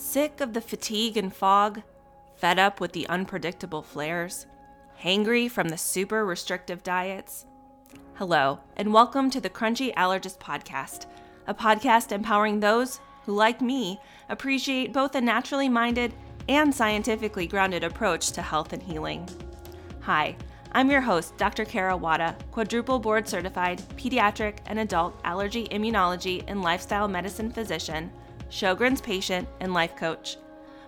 Sick of the fatigue and fog? Fed up with the unpredictable flares? Hangry from the super restrictive diets? Hello, and welcome to the Crunchy Allergist Podcast, a podcast empowering those who, like me, appreciate both a naturally minded and scientifically grounded approach to health and healing. Hi, I'm your host, Dr. Kara Wada, quadruple board certified pediatric and adult allergy immunology and lifestyle medicine physician Sjogren's patient, and life coach.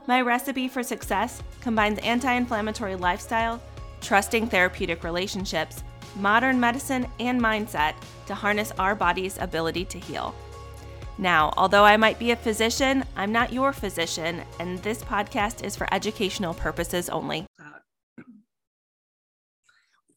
My recipe for success combines anti inflammatory lifestyle, trusting therapeutic relationships, modern medicine, and mindset to harness our body's ability to heal. Now, although I might be a physician, I'm not your physician, and this podcast is for educational purposes only.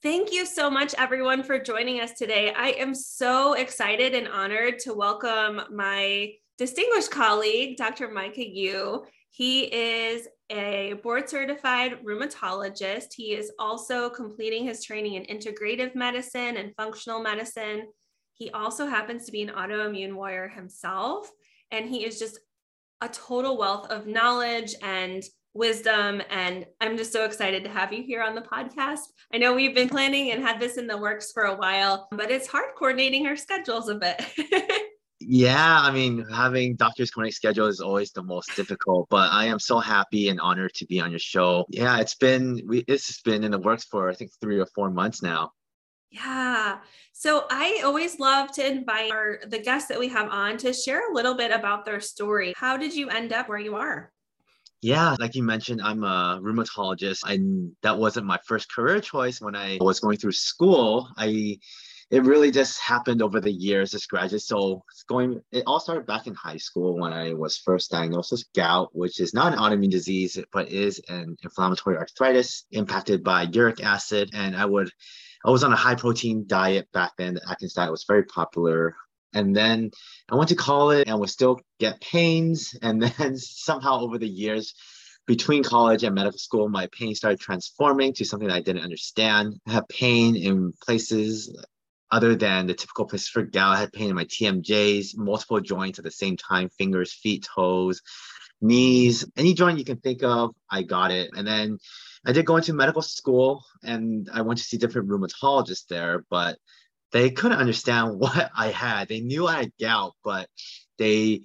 Thank you so much, everyone, for joining us today. I am so excited and honored to welcome my distinguished colleague, Dr. Micah Yu. He is a board certified rheumatologist. He is also completing his training in integrative medicine and functional medicine. He also happens to be an autoimmune warrior himself, and he is just a total wealth of knowledge and wisdom. And I'm just so excited to have you here on the podcast. I know we've been planning and had this in the works for a while, but it's hard coordinating our schedules a bit. Yeah, I mean, having doctor's clinic schedule is always the most difficult, but I am so happy and honored to be on your show. Yeah, it's been we it's been in the works for I think three or four months now. Yeah. So I always love to invite our the guests that we have on to share a little bit about their story. How did you end up where you are? Yeah, like you mentioned, I'm a rheumatologist. and that wasn't my first career choice when I was going through school. I it really just happened over the years as graduate. So it's going, it all started back in high school when I was first diagnosed with gout, which is not an autoimmune disease, but is an inflammatory arthritis impacted by uric acid. And I would, I was on a high protein diet back then. The Atkins diet was very popular. And then I went to college and would still get pains. And then somehow over the years, between college and medical school, my pain started transforming to something that I didn't understand. I have pain in places other than the typical places for gout. I had pain in my TMJs, multiple joints at the same time, fingers, feet, toes, knees, any joint you can think of, I got it. And then I did go into medical school and I went to see different rheumatologists there, but they couldn't understand what I had. They knew I had gout, but they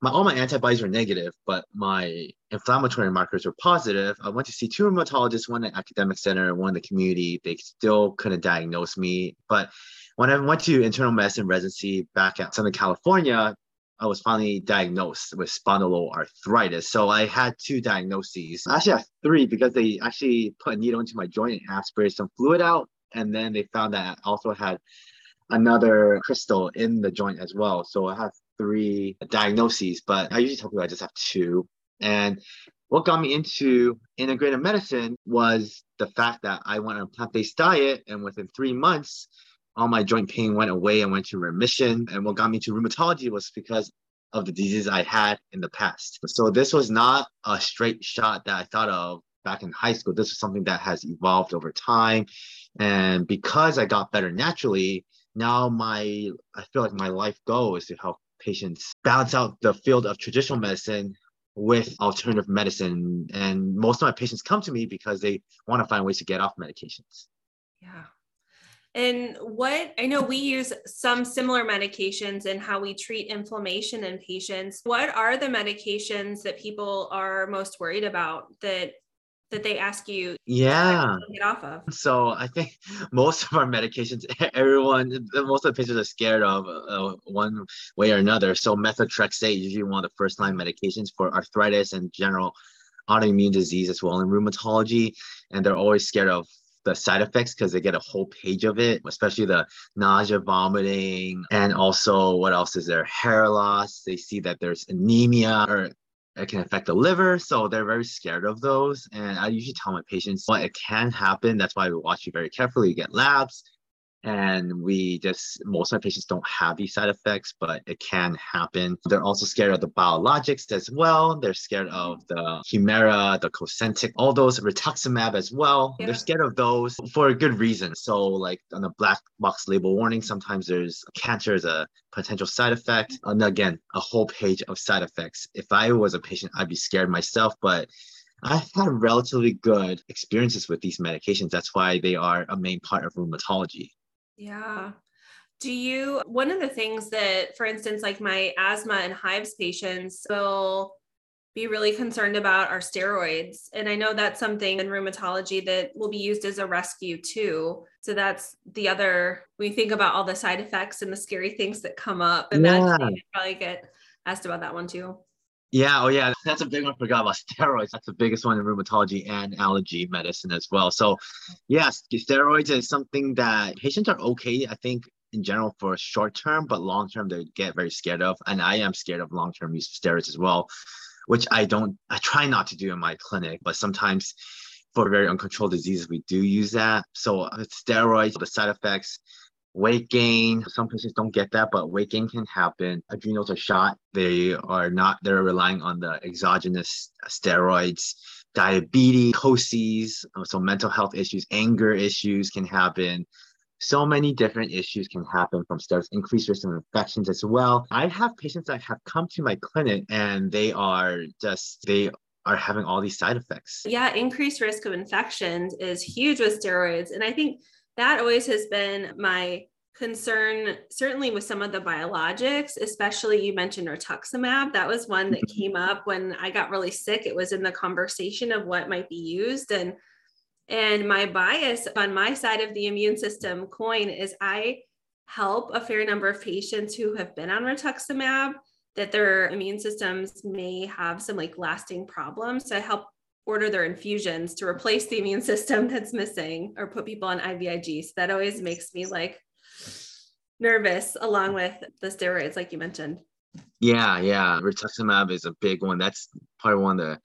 my all my antibodies were negative, but my inflammatory markers were positive. I went to see two rheumatologists, one at academic center one in the community. They still couldn't diagnose me. But when I went to internal medicine residency back at Southern California, I was finally diagnosed with spondyloarthritis. So I had two diagnoses. I actually, I have three because they actually put a needle into my joint and aspirated some fluid out. And then they found that I also had another crystal in the joint as well. So I have three diagnoses, but I usually tell people I just have two. And what got me into integrative medicine was the fact that I went on a plant-based diet, and within three months, all my joint pain went away and went to remission. And what got me to rheumatology was because of the diseases I had in the past. So this was not a straight shot that I thought of back in high school. This is something that has evolved over time. And because I got better naturally, now my I feel like my life goal is to help patients balance out the field of traditional medicine with alternative medicine. And most of my patients come to me because they want to find ways to get off medications. Yeah. And what I know we use some similar medications in how we treat inflammation in patients. What are the medications that people are most worried about that that they ask you yeah get off of so i think most of our medications everyone most of the patients are scared of uh, one way or another so methotrexate is usually one of the first line medications for arthritis and general autoimmune disease as well in rheumatology and they're always scared of the side effects because they get a whole page of it, especially the nausea, vomiting, and also what else is there? Hair loss. They see that there's anemia or it can affect the liver. So they're very scared of those. And I usually tell my patients what it can happen. That's why we watch you very carefully. You get labs. And we just most of my patients don't have these side effects but it can happen. They're also scared of the biologics as well. They're scared of the humira the cosentyx all those rituximab as well. Yeah. they're scared of those for a good reason. So like on the black box label warning sometimes there's cancer as a potential side effect. Mm-hmm. And again a whole page of side effects. If i was a patient i'd be scared myself but I've had relatively good experiences with these medications. That's why they are a main part of rheumatology. Yeah. Do you, one of the things that, for instance, like my asthma and hives patients will be really concerned about are steroids. And I know that's something in rheumatology that will be used as a rescue too. So that's the other, you think about all the side effects and the scary things that come up, imagine yeah. you probably get asked about that one too. Yeah, oh yeah, that's a big one. I forgot about steroids. That's the biggest one in rheumatology and allergy medicine as well. So, yes, steroids is something that patients are okay. I think in general for short term, but long term they get very scared of, and I am scared of long term use of steroids as well, which I don't. I try not to do in my clinic, but sometimes for very uncontrolled diseases we do use that. So steroids, the side effects weight gain. Some patients don't get that, but weight gain can happen. Adrenals are shot. They are not, they're relying on the exogenous steroids. Diabetes, COSES, uh, so mental health issues, anger issues can happen. So many different issues can happen from steroids, increased risk of infections as well. I have patients that have come to my clinic and they are just, they are having all these side effects. Yeah, increased risk of infections is huge with steroids. And I think that always has been my concern certainly with some of the biologics especially you mentioned rituximab. That was one that mm-hmm. came up when i got really sick. It was in the conversation of what might be used. And and my bias on my side of the immune system coin is i help a fair number of patients who have been on rituximab that their immune systems may have some like lasting problems. So i help order their infusions to replace the immune system that's missing or put people on IVIG. So that always makes me like nervous along with the steroids, like you mentioned. Yeah, yeah. Rituximab is a big one. That's probably one of the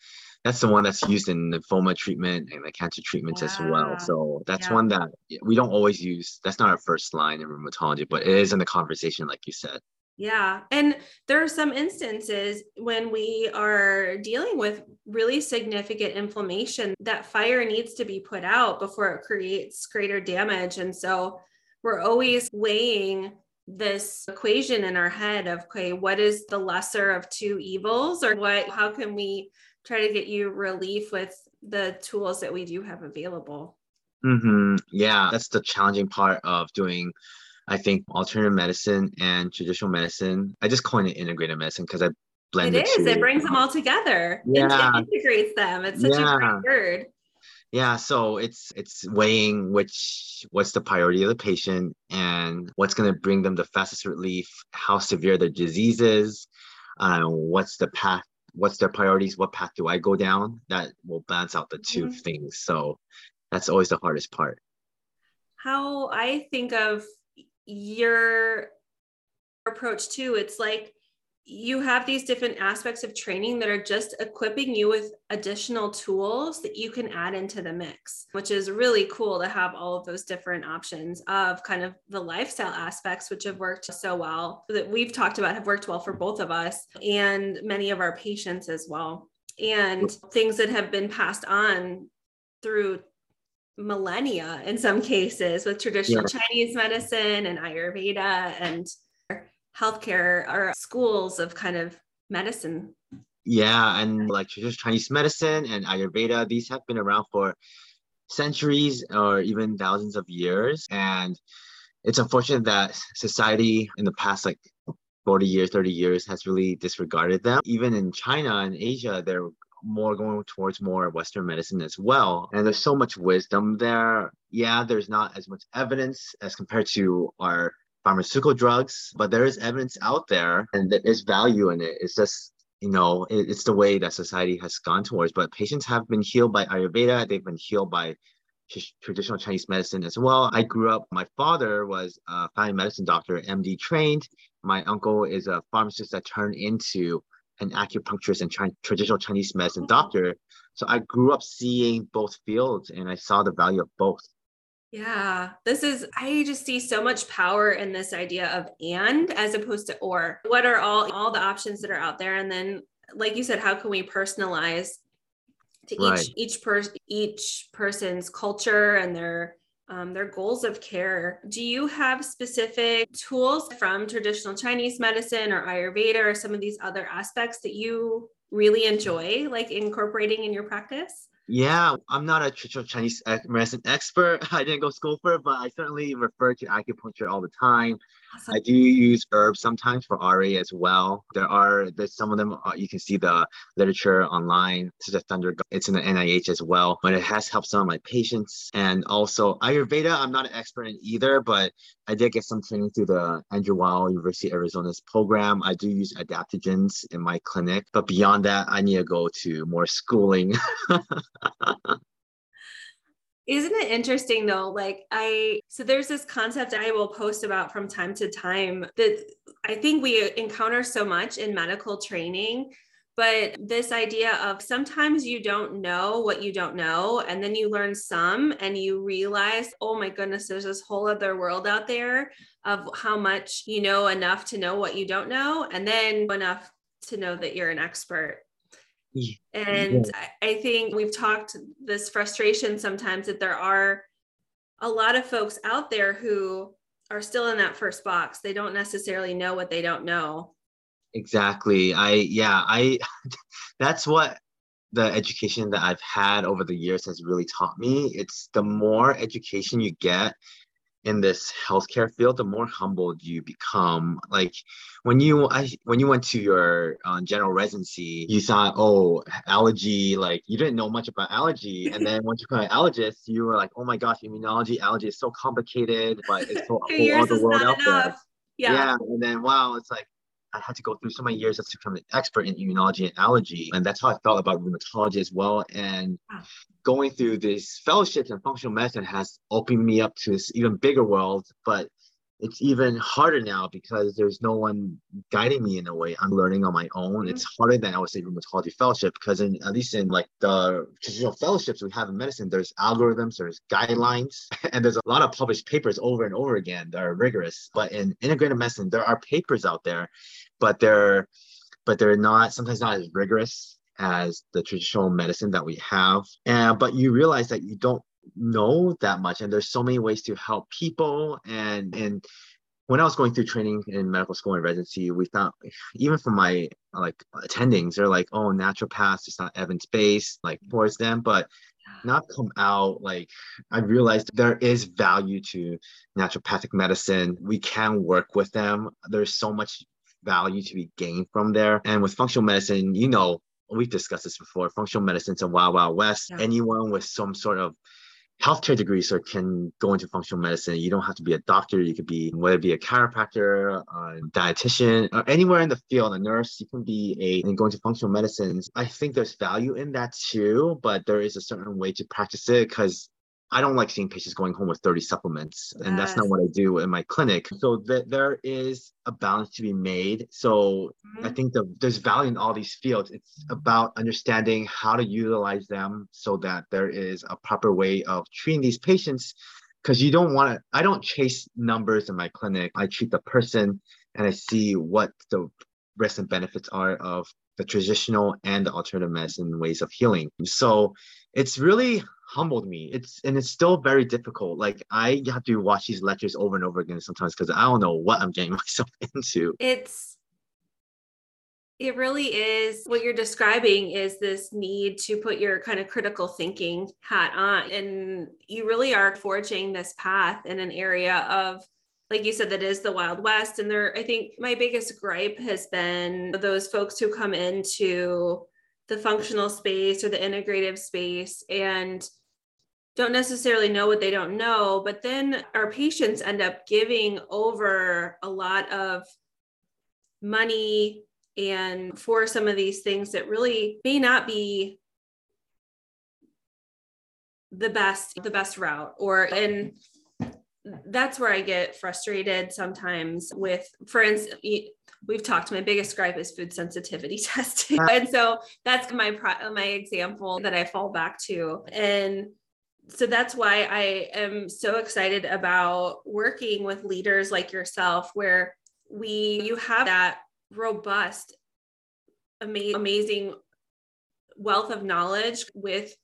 that's the one that's used in lymphoma treatment and the cancer treatments yeah. as well. So that's yeah. one that we don't always use. That's not our first line in rheumatology, but it is in the conversation, like you said. Yeah. And there are some instances when we are dealing with really significant inflammation that fire needs to be put out before it creates greater damage. And so we're always weighing this equation in our head of okay what is the lesser of two evils or what how can we try to get you relief with the tools that we do have available mm-hmm. yeah that's the challenging part of doing I think alternative medicine and traditional medicine, I just coined it integrated medicine because I blend it. It is. It brings them all together. Yeah. It integrates them. It's such yeah. a great word. Yeah, so it's it's weighing which what's the priority of the patient and what's going to bring them the fastest relief, how severe their disease is, uh, what's the path, what's their priorities, what path do I go down? That will balance out the 2 mm-hmm. things. So that's always the hardest part. How I think of your approach too it's like you have these different aspects of training that are just equipping you with additional tools that you can add into the mix, which is really cool to have all of those different options of kind of the lifestyle aspects, which have worked so well that we've talked about have worked well for both of us and many of our patients as well. And things that have been passed on through millennia in some cases with traditional yeah. Chinese medicine and Ayurveda and healthcare or schools of kind of medicine. Yeah, and like traditional Chinese medicine and Ayurveda, these have been around for centuries or even thousands of years. And it's unfortunate that society in the past like 40 years, 30 years has really disregarded them. Even in China and Asia, they're more going towards more Western medicine as well. And there's so much wisdom there. Yeah, there's not as much evidence as compared to our pharmaceutical drugs, but there is evidence out there and there is value in it. It's just, you know, it's the way that society has gone towards. But patients have been healed by Ayurveda, they've been healed by traditional Chinese medicine as well. I grew up, my father was a family medicine doctor, MD trained. My uncle is a pharmacist that turned into an acupuncturist and traditional Chinese medicine doctor. So I grew up seeing both fields and I saw the value of both. Yeah, this is, I just see so much power in this idea of and as opposed to or. What are all all the options that are out there? And then, like you said, how can we personalize to right. each each person each person's culture and their um, their goals of care. Do you have specific tools from traditional Chinese medicine or Ayurveda or some of these other aspects that you really enjoy, like incorporating in your practice? Yeah, I'm not a traditional Chinese medicine expert. I didn't go to school for it, but I certainly refer to acupuncture all the time. Awesome. I do use herbs sometimes for RA as well. There are there's some of them uh, you can see the literature online. This is a thunder. It's in the NIH as well, but it has helped some of my patients. And also Ayurveda, I'm not an expert in either, but I did get some training through the Andrew Weil University of Arizona's program. I do use adaptogens in my clinic, but beyond that, I need to go to more schooling. Isn't it interesting though? Like, I, so there's this concept I will post about from time to time that I think we encounter so much in medical training. But this idea of sometimes you don't know what you don't know, and then you learn some and you realize, oh my goodness, there's this whole other world out there of how much you know enough to know what you don't know, and then enough to know that you're an expert and yeah. I think we've talked this frustration sometimes that there are a lot of folks out there who are still in that first box. They don't necessarily know what they don't know. Exactly. I, yeah, I, that's what the education that I've had over the years has really taught me. It's the more education you get in this healthcare field, the more humbled you become. Like when you I, when you went to your uh, general residency, you thought, oh, allergy. Like you didn't know much about allergy, and then once you become an allergist, you were like, oh my gosh, immunology, allergy is so complicated, but it's so whole other world out enough. there. Yeah. yeah, and then wow, it's like I had to go through so many years to become an expert in immunology and allergy. And that's how I felt about rheumatology as well. And going through these fellowships in functional medicine has opened me up to this even bigger world. But it's even harder now because there's no one guiding me in a way. I'm learning on my own. Mm-hmm. It's harder than I would say rheumatology fellowship because in at least in like the traditional fellowships we have in medicine, there's algorithms, there's guidelines, and there's a lot of published papers over and over again that are rigorous. But in integrative medicine, there are papers out there, but they're but they're not sometimes not as rigorous as the traditional medicine that we have. And but you realize that you don't know that much and there's so many ways to help people and and when I was going through training in medical school and residency, we found even from my like attendings, they're like, oh, naturopaths, it's not evidence based, like towards them, but not come out like I realized there is value to naturopathic medicine. We can work with them. There's so much value to be gained from there. And with functional medicine, you know, we've discussed this before. Functional medicine's a wild, wild west. Yeah. Anyone with some sort of healthcare degrees or can go into functional medicine. You don't have to be a doctor. You could be whether it be a chiropractor, a dietitian, or anywhere in the field, a nurse. You can be a and go into functional medicine. I think there's value in that too, but there is a certain way to practice it because I don't like seeing patients going home with 30 supplements, and that's not what I do in my clinic. So th- there is a balance to be made. So mm-hmm. I think the, there's value in all these fields. It's about understanding how to utilize them so that there is a proper way of treating these patients. Because you don't want to, I don't chase numbers in my clinic. I treat the person and I see what the risks and benefits are of the traditional and the alternative medicine ways of healing. So it's really humbled me. It's and it's still very difficult. Like I have to watch these lectures over and over again sometimes because I don't know what I'm getting myself into. It's it really is what you're describing is this need to put your kind of critical thinking hat on and you really are forging this path in an area of like you said that is the wild west and there i think my biggest gripe has been those folks who come into the functional space or the integrative space and don't necessarily know what they don't know, but then our patients end up giving over a lot of money and for some of these things that really may not be the best the best route or and that's where i get frustrated sometimes with for instance we've talked my biggest gripe is food sensitivity testing. And so that's my my example that i fall back to. And so that's why I am so excited about working with leaders like yourself, where we you have that robust, amazing, amazing wealth of knowledge with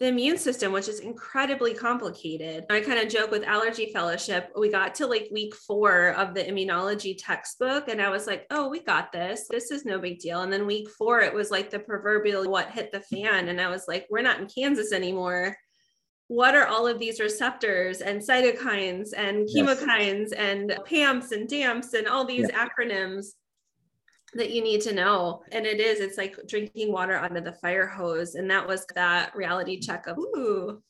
the immune system, which is incredibly complicated. I kind of joke with Allergy Fellowship. We got to like week four of the immunology textbook, and I was like, oh, we got this. This is no big deal. And then week four, it was like the proverbial what hit the fan. And I was like, we're not in Kansas anymore. What are all of these receptors and cytokines and chemokines yes. and PAMPs and DAMPs and all these yeah. acronyms? that you need to know. And it is, it's like drinking water out of the fire hose. And that was that reality check of, ooh,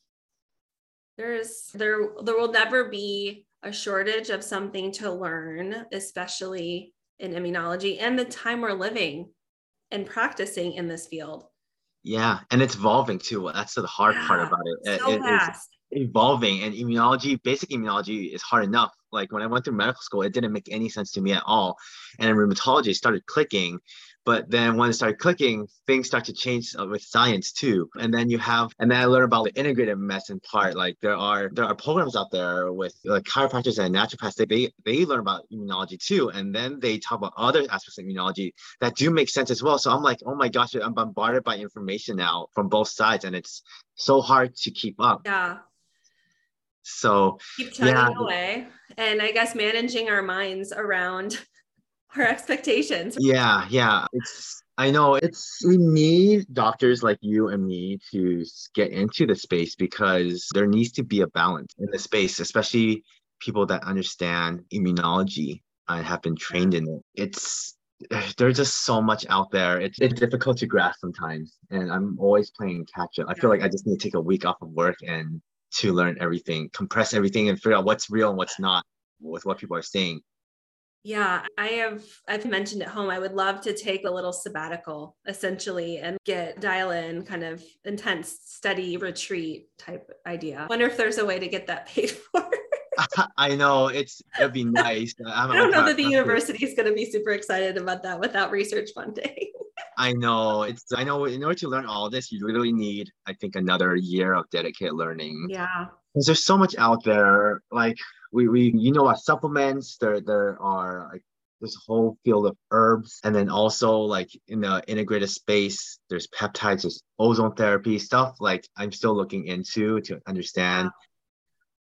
there's there there will never be a shortage of something to learn, especially in immunology and the time we're living and practicing in this field. Yeah, and it's evolving too. That's the hard yeah, part about it. So it, fast evolving and immunology basic immunology is hard enough like when i went through medical school it didn't make any sense to me at all and in rheumatology started clicking but then when it started clicking, things start to change with science too. And then you have, and then I learned about the integrative medicine part. Like there are there are programs out there with like chiropractors and naturopaths. They they, they learn about immunology too, and then they talk about other aspects of immunology that do make sense as well. So I'm like, oh my gosh, I'm bombarded by information now from both sides, and it's so hard to keep up. Yeah. So keep chugging yeah. away, and I guess managing our minds around our expectations. Yeah, yeah. It's I know it's we need doctors like you and me to get into the space because there needs to be a balance in the space, especially people that understand immunology and have been trained in it. It's there's just so much out there. It's, it's difficult to grasp sometimes. And I'm always playing catch up. I feel like I just need to take a week off of work and to learn everything, compress everything and figure out what's real and what's not with what people are saying. Yeah, I have I've mentioned at home I would love to take a little sabbatical essentially and get dial in kind of intense study retreat type idea. Wonder if there's a way to get that paid for. I know it's it'd be nice. I'm, I do not know that the university is going to be super excited about that without research funding. I know it's I know in order to learn all this, you literally need I think another year of dedicated learning. Yeah. Because there's so much out there. Like we we you know about supplements. There there are like this whole field of herbs and then also like in the integrated space there's peptides there's ozone therapy stuff like i'm still looking into to understand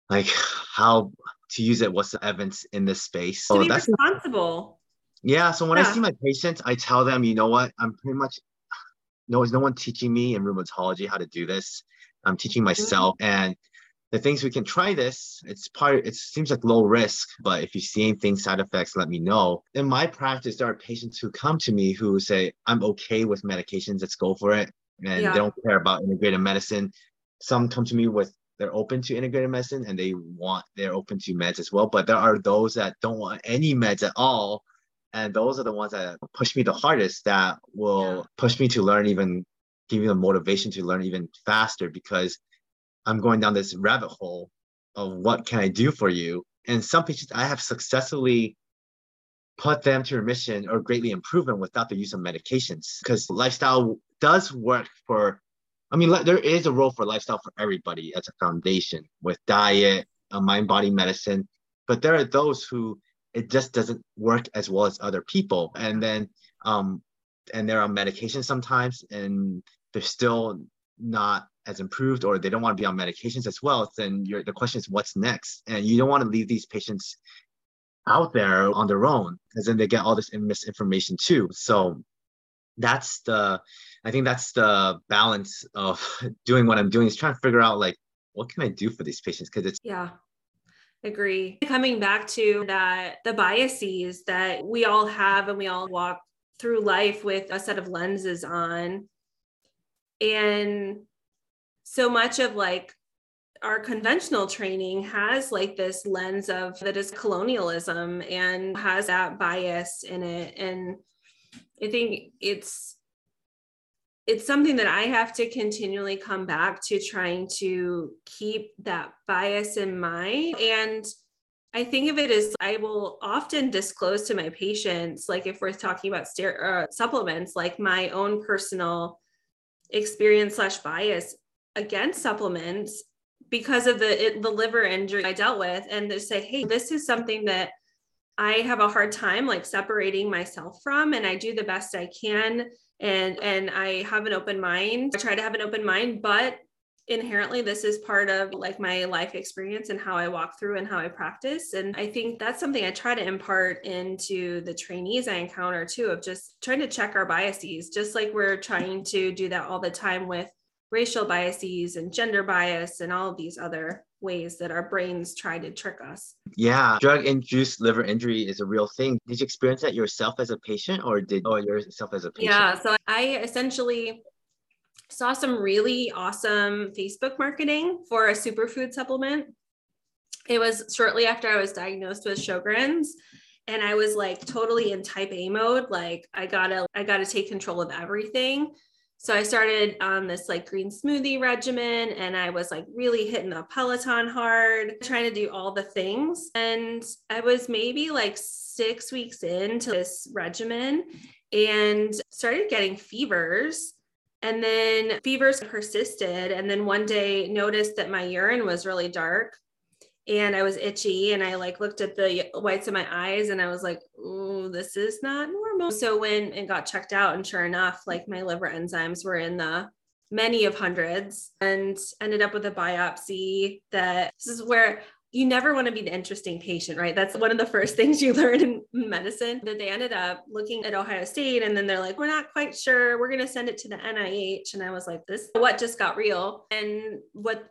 like how to use it what's the evidence in this space so to be that's responsible yeah so when yeah. i see my patients i tell them you know what i'm pretty much no there's no one teaching me in rheumatology how to do this i'm teaching myself mm-hmm. and the things we can try this it's part it seems like low risk but if you see anything side effects let me know in my practice there are patients who come to me who say i'm okay with medications let's go for it and yeah. they don't care about integrated medicine some come to me with they're open to integrated medicine and they want they're open to meds as well but there are those that don't want any meds at all and those are the ones that push me the hardest that will yeah. push me to learn even give me the motivation to learn even faster because i'm going down this rabbit hole of what can i do for you and some patients i have successfully put them to remission or greatly improve them without the use of medications because lifestyle does work for I mean, there is a role for lifestyle for everybody as a foundation with diet, mind body medicine. But there are those who it just doesn't work as well as other people. And then, um, and they're on medication sometimes and they're still not as improved or they don't want to be on medications as well. Then the question is, what's next? And you don't want to leave these patients out there on their own because then they get all this misinformation too. So that's the I think that's the balance of doing what I'm doing is trying to figure out like what can I do for these patients because it's yeah agree coming back to that the biases that we all have and we all walk through life with a set of lenses on and so much of like our conventional training has like this lens of that is colonialism and has that bias in it and I think it's it's something that I have to continually come back to trying to keep that bias in mind. And I think of it as I will often disclose to my patients, like if we're talking about uh, supplements, like my own personal experience slash bias against supplements because of the it, the liver injury I dealt with and they say, hey, this is something that I have a hard time like separating myself from and I do the best I can and and I have an open mind. I try to have an open mind, but inherently this is part of like my life experience and how I walk through and how I practice. And I think that's something I try to impart into the trainees I encounter too, of just trying to check our biases, just like we're trying to do that all the time with racial biases and gender bias and all of these other ways that our brains try to trick us. Yeah, drug induced liver injury is a real thing. Did you experience that yourself as a patient or did or yourself as a patient? Yeah, so I essentially saw some really awesome Facebook marketing for a superfood supplement. It was shortly after I was diagnosed with Sjogren's and I was like totally in type A mode like I got to I got to take control of everything. So I started on this like green smoothie regimen and I was like really hitting the Peloton hard, trying to do all the things. And I was maybe like 6 weeks into this regimen and started getting fevers and then fevers persisted. And then one day noticed that my urine was really dark and I was itchy. And I like looked at the whites of my eyes and I was like, oh, this is not normal. So when it got checked out, and sure enough, like my liver enzymes were in the many of hundreds and ended up with a biopsy that this is where you never want to be the interesting patient, right? That's one of the first things you learn in medicine. That they ended up looking at Ohio State and then they're like, we're not quite sure. We're going to send it to the NIH. And I was like, this, what just got real? And what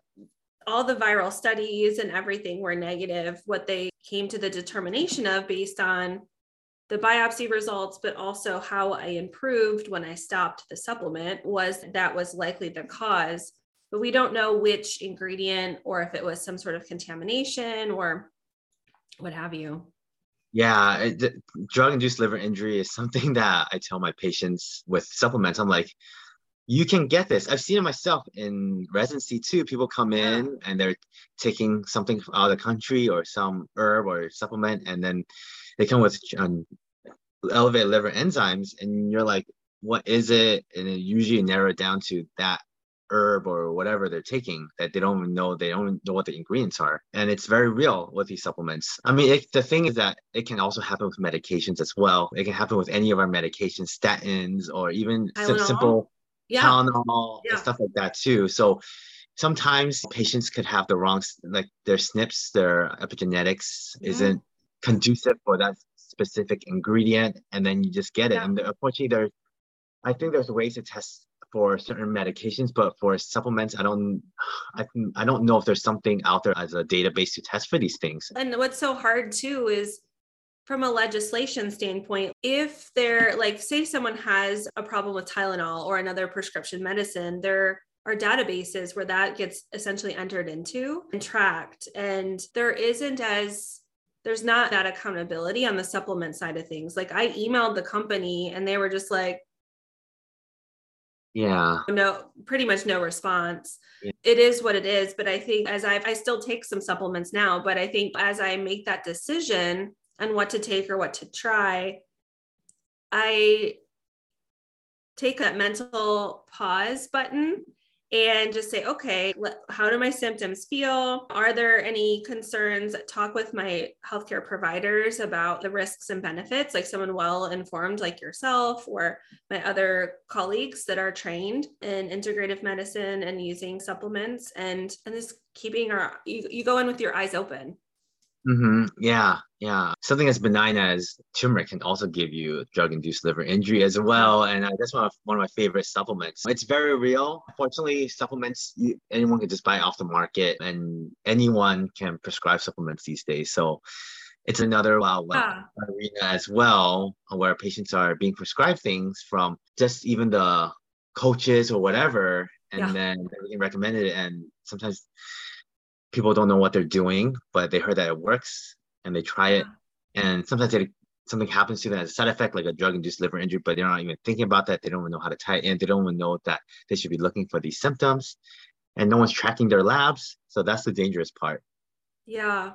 all the viral studies and everything were negative. What they came to the determination of based on the biopsy results, but also how I improved when I stopped the supplement was that was likely the cause but we don't know which ingredient or if it was some sort of contamination or what have you. Yeah, drug induced liver injury is something that I tell my patients with supplements. I'm like, you can get this. I've seen it myself in residency too. People come in and they're taking something out of the country or some herb or supplement, and then they come with um, elevated liver enzymes, and you're like, what is it? And it usually narrow it down to that herb or whatever they're taking that they don't even know they don't know what the ingredients are and it's very real with these supplements i mean it, the thing is that it can also happen with medications as well it can happen with any of our medications statins or even simple yeah. Tylenol yeah. and stuff like that too so sometimes patients could have the wrong like their SNPs their epigenetics mm. isn't conducive for that specific ingredient and then you just get it yeah. and unfortunately there's i think there's ways to test for certain medications, but for supplements, I don't, I, I don't know if there's something out there as a database to test for these things. And what's so hard too is from a legislation standpoint, if they're like, say someone has a problem with Tylenol or another prescription medicine, there are databases where that gets essentially entered into and tracked. And there isn't as there's not that accountability on the supplement side of things. Like I emailed the company and they were just like, yeah no pretty much no response yeah. it is what it is but i think as i i still take some supplements now but i think as i make that decision on what to take or what to try i take that mental pause button and just say, okay, how do my symptoms feel? Are there any concerns? Talk with my healthcare providers about the risks and benefits, like someone well informed like yourself or my other colleagues that are trained in integrative medicine and using supplements and and just keeping our you, you go in with your eyes open Mm-hmm. Yeah, yeah. Something as benign as turmeric can also give you drug-induced liver injury as well, and uh, that's one of one of my favorite supplements. It's very real. Fortunately, supplements you, anyone can just buy off the market, and anyone can prescribe supplements these days. So it's another wild yeah. arena as well, where patients are being prescribed things from just even the coaches or whatever, and yeah. then they're recommended, and sometimes people don't know what they're doing, but they heard that it works and they try it. And sometimes they, something happens to them as a side effect, like a drug-induced liver injury, but they're not even thinking about that. They don't even know how to tie it in. They don't even know that they should be looking for these symptoms, and no one's tracking their labs. So that's the dangerous part. Yeah,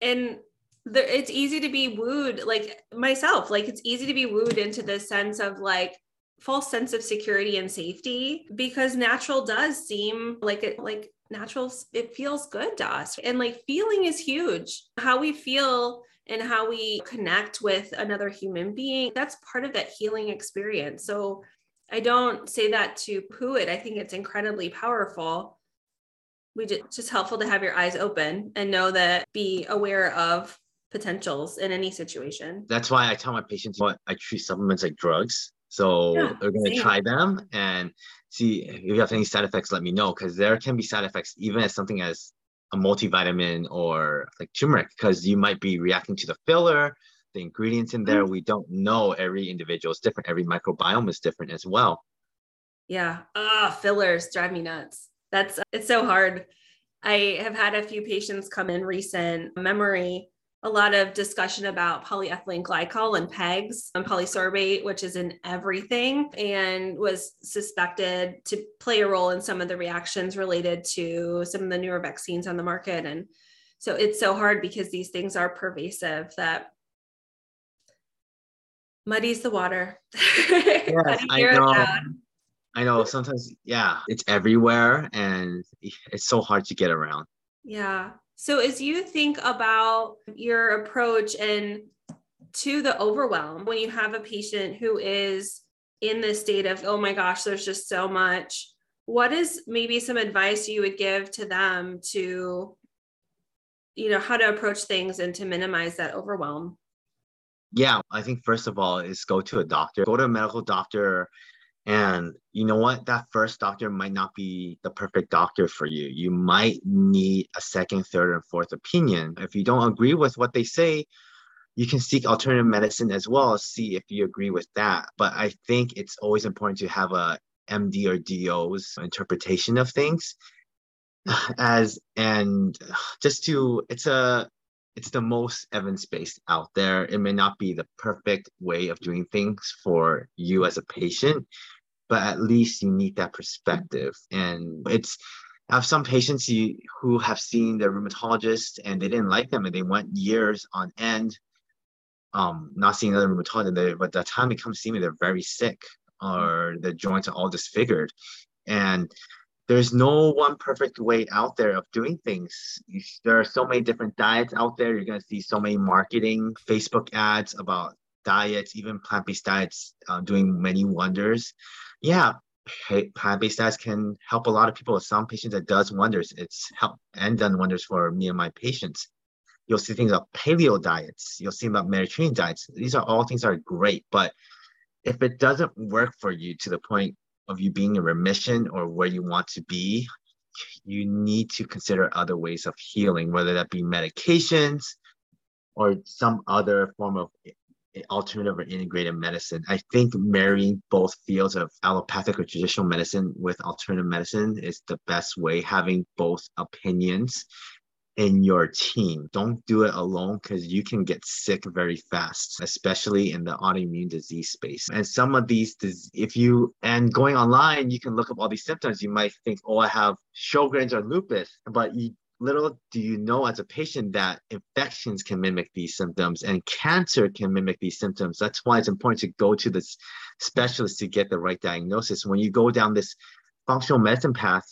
and the, it's easy to be wooed, like myself. Like it's easy to be wooed into this sense of like false sense of security and safety because natural does seem like it like natural, it feels good to us. And like feeling is huge. How we feel and how we connect with another human being, that's part of that healing experience. So I don't say that to poo it. I think it's incredibly powerful. We just, just helpful to have your eyes open and know that be aware of potentials in any situation. That's why I tell my patients what I treat supplements like drugs. So yeah, they're going to try them and see if you have any side effects, let me know because there can be side effects even as something as a multivitamin or like turmeric because you might be reacting to the filler, the ingredients in there. Mm-hmm. We don't know. Every individual is different. Every microbiome is different as well. Yeah. Ah, oh, fillers drive me nuts. That's it's so hard. I have had a few patients come in recent memory a lot of discussion about polyethylene glycol and PEGs and polysorbate, which is in everything and was suspected to play a role in some of the reactions related to some of the newer vaccines on the market. And so it's so hard because these things are pervasive that muddies the water. Yes, I know. I know sometimes, yeah, it's everywhere and it's so hard to get around. Yeah. So as you think about your approach and to the overwhelm, when you have a patient who is in this state of, oh my gosh, there's just so much, what is maybe some advice you would give to them to, you know, how to approach things and to minimize that overwhelm? Yeah, I think first of all is go to a doctor, go to a medical doctor and you know what? That first doctor might not be the perfect doctor for you. You might need a second, third, and fourth opinion. If you don't agree with what they say, you can seek alternative medicine as well, see if you agree with that. But I think it's always important to have a MD or DO's interpretation of things as and just to it's a it's the most evidence-based out there. It may not be the perfect way of doing things for you as a patient, but at least you need that perspective. And it's I have some patients who have seen their rheumatologist and they didn't like them and they went years on end um, not seeing another rheumatologist. They, but the time they come see me, they're very sick or the joints are all disfigured. And there's no one perfect way out there of doing things. There are so many different diets out there. You're going to see so many marketing, Facebook ads about diets, even plant based diets uh, doing many wonders yeah, plant-based diets can help a lot of people. With Some patients it does wonders. It's helped and done wonders for me and my patients. You'll see things about paleo diets. You'll see about Mediterranean diets. These are all things that are great, but if it doesn't work for you to the point of you being in remission or where you want to be, you need to consider other ways of healing, whether that be medications or some other form of alternative or integrative medicine. I think marrying both fields of allopathic or traditional medicine with alternative medicine is the best way, having both opinions in your team. Don't do it alone because you can get sick very fast, especially in the autoimmune disease space. And some of these, if you, and going online, you can look up all these symptoms. You might think, oh, I have Sjogren's or lupus, but you little do you know as a patient that infections can mimic these symptoms and cancer can mimic these symptoms. That's why it's important to go to this specialist to get the right diagnosis. When you go down this functional medicine path,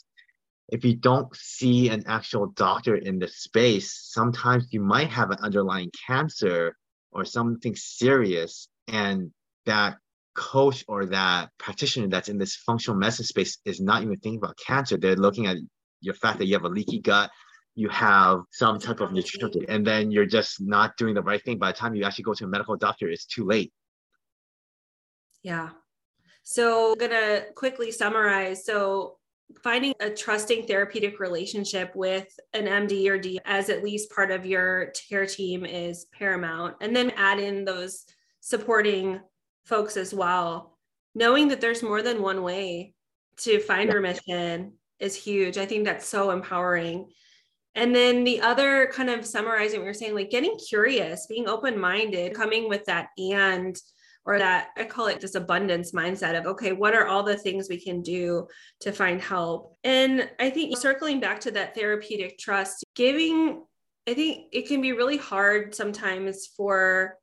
if you don't see an actual doctor in the space, sometimes you might have an underlying cancer or something serious, and that coach or that practitioner that's in this functional medicine space is not even thinking about cancer. They're looking at your fact that you have a leaky gut, you have some type of nutritional and then you're just not doing the right thing by the time you actually go to a medical doctor it's too late. Yeah. So i'm going to quickly summarize. So finding a trusting therapeutic relationship with an md or d as at least part of your care team is paramount. And then add in those supporting folks as well. Knowing that there's more than one way to find yeah. remission is huge. I think that's so empowering and then the other kind of summarizing what you're saying, like getting curious, being open minded, coming with that and or that I call it this abundance mindset of, okay, what are all the things we can do to find help? And I think circling back to that therapeutic trust, giving, I think it can be really hard sometimes for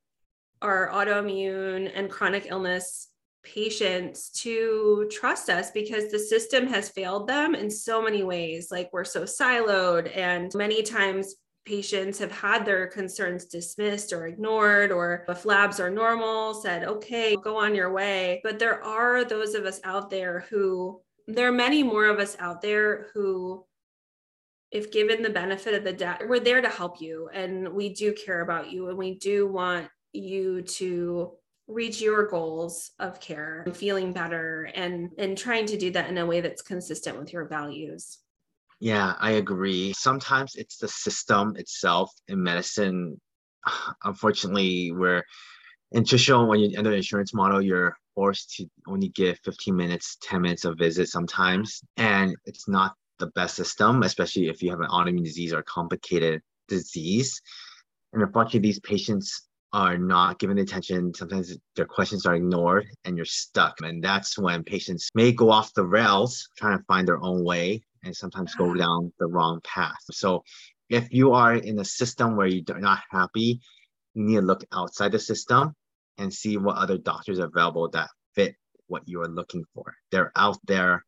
our autoimmune and chronic illness patients to trust us because the system has failed them in so many ways. Like we're so siloed, and many times patients have had their concerns dismissed or ignored, or if labs are normal, said, okay, go on your way. But there are those of us out there who, there are many more of us out there who if given the benefit of the doubt, we're there to help you and we do care about you and we do want you to reach your goals of care and feeling better and and trying to do that in a way that's consistent with your values. Yeah i agree. Sometimes it's the system itself in medicine. Unfortunately we're in traditional when you enter the insurance model you're forced to only give 15 minutes 10 minutes of visit sometimes and it's not the best system especially if you have an autoimmune disease or complicated disease. And unfortunately these patients are not given attention. Sometimes their questions are ignored and you're stuck. And that's when patients may go off the rails trying to find their own way and sometimes go ah. down the wrong path. So if you are in a system where you're not happy, you need to look outside the system and see what other doctors are available that fit what you are looking for. They're out there.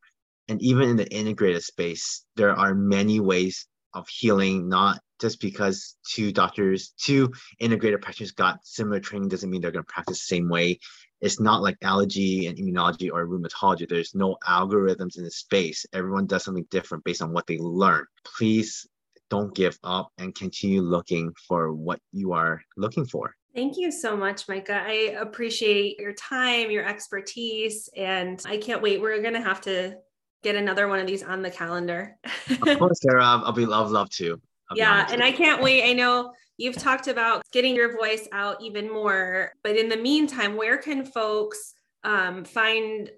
And even in the integrated space, there are many ways of healing, not just because two doctors, two integrated practitioners got similar training doesn't mean they're going to practice the same way. It's not like allergy and immunology or rheumatology. There's no algorithms in the space. Everyone does something different based on what they learn. Please don't give up and continue looking for what you are looking for. Thank you so much, Micah. I appreciate your time, your expertise, and I can't wait. We're going to have to get another one of these on the calendar. of course, Sarah. I'll be love love to. I'll yeah, and I can't wait. I know you've talked about getting your voice out even more, but in the meantime, where can folks um, find?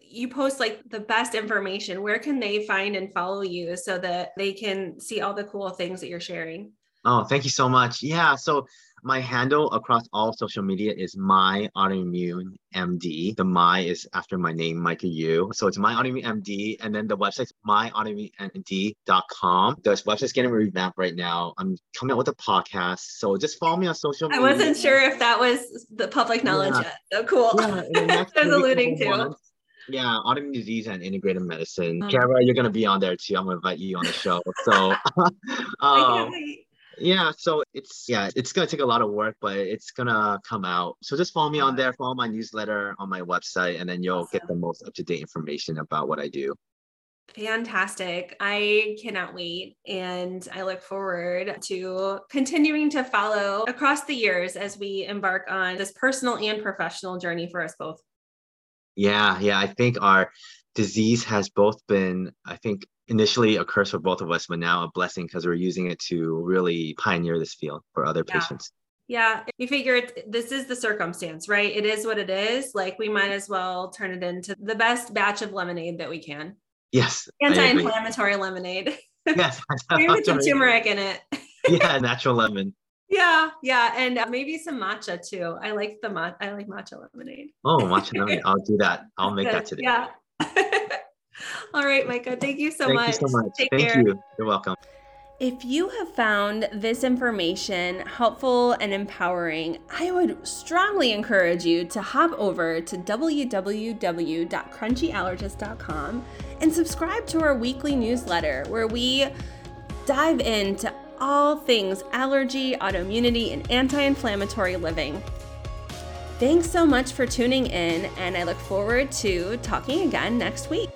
You post like the best information. Where can they find and follow you so that they can see all the cool things that you're sharing? Oh, thank you so much. Yeah. So my handle across all social media is my autoimmune MD. The my is after my name, Micah Yu. So it's my autoimmune MD. And then the website's myautoimmunemd.com. The website's getting revamped right now. I'm coming out with a podcast. So just follow me on social media. I wasn't sure if that was the public knowledge yeah. yet. So cool. Yeah, I was alluding to. Months, yeah, autoimmune disease and integrated medicine. Um, Kara, you're gonna be on there too. I'm gonna invite you on the show. So um, yeah, so it's yeah, it's gonna take a lot of work, but it's gonna come out. So just follow me on there, follow my newsletter on my website, and then you'll awesome. get the most up to date information about what I do. Fantastic. I cannot wait. And I look forward to continuing to follow across the years as we embark on this personal and professional journey for us both. Yeah, yeah. I think our disease has both been, I think, initially a curse for both of us, but now a blessing because we're using it to really pioneer this field for other yeah. patients. Yeah, you figure it, this is the circumstance, right? It is what it is. Like we might as well turn it into the best batch of lemonade that we can. Yes. Anti-inflammatory lemonade. Yes. Maybe put some turmeric in it. yeah, natural lemon. Yeah, yeah, and uh, maybe some matcha too. I like the mat. I like matcha lemonade. Oh, matcha lemonade! I'll do that. I'll make that today. Yeah. All right, Micah. Thank you so thank much. Thank you so much. Take thank care. you. You're welcome. If you have found this information helpful and empowering, I would strongly encourage you to hop over to www.crunchyallergist.com and subscribe to our weekly newsletter where we dive into all things allergy, autoimmunity, and anti inflammatory living. Thanks so much for tuning in, and I look forward to talking again next week.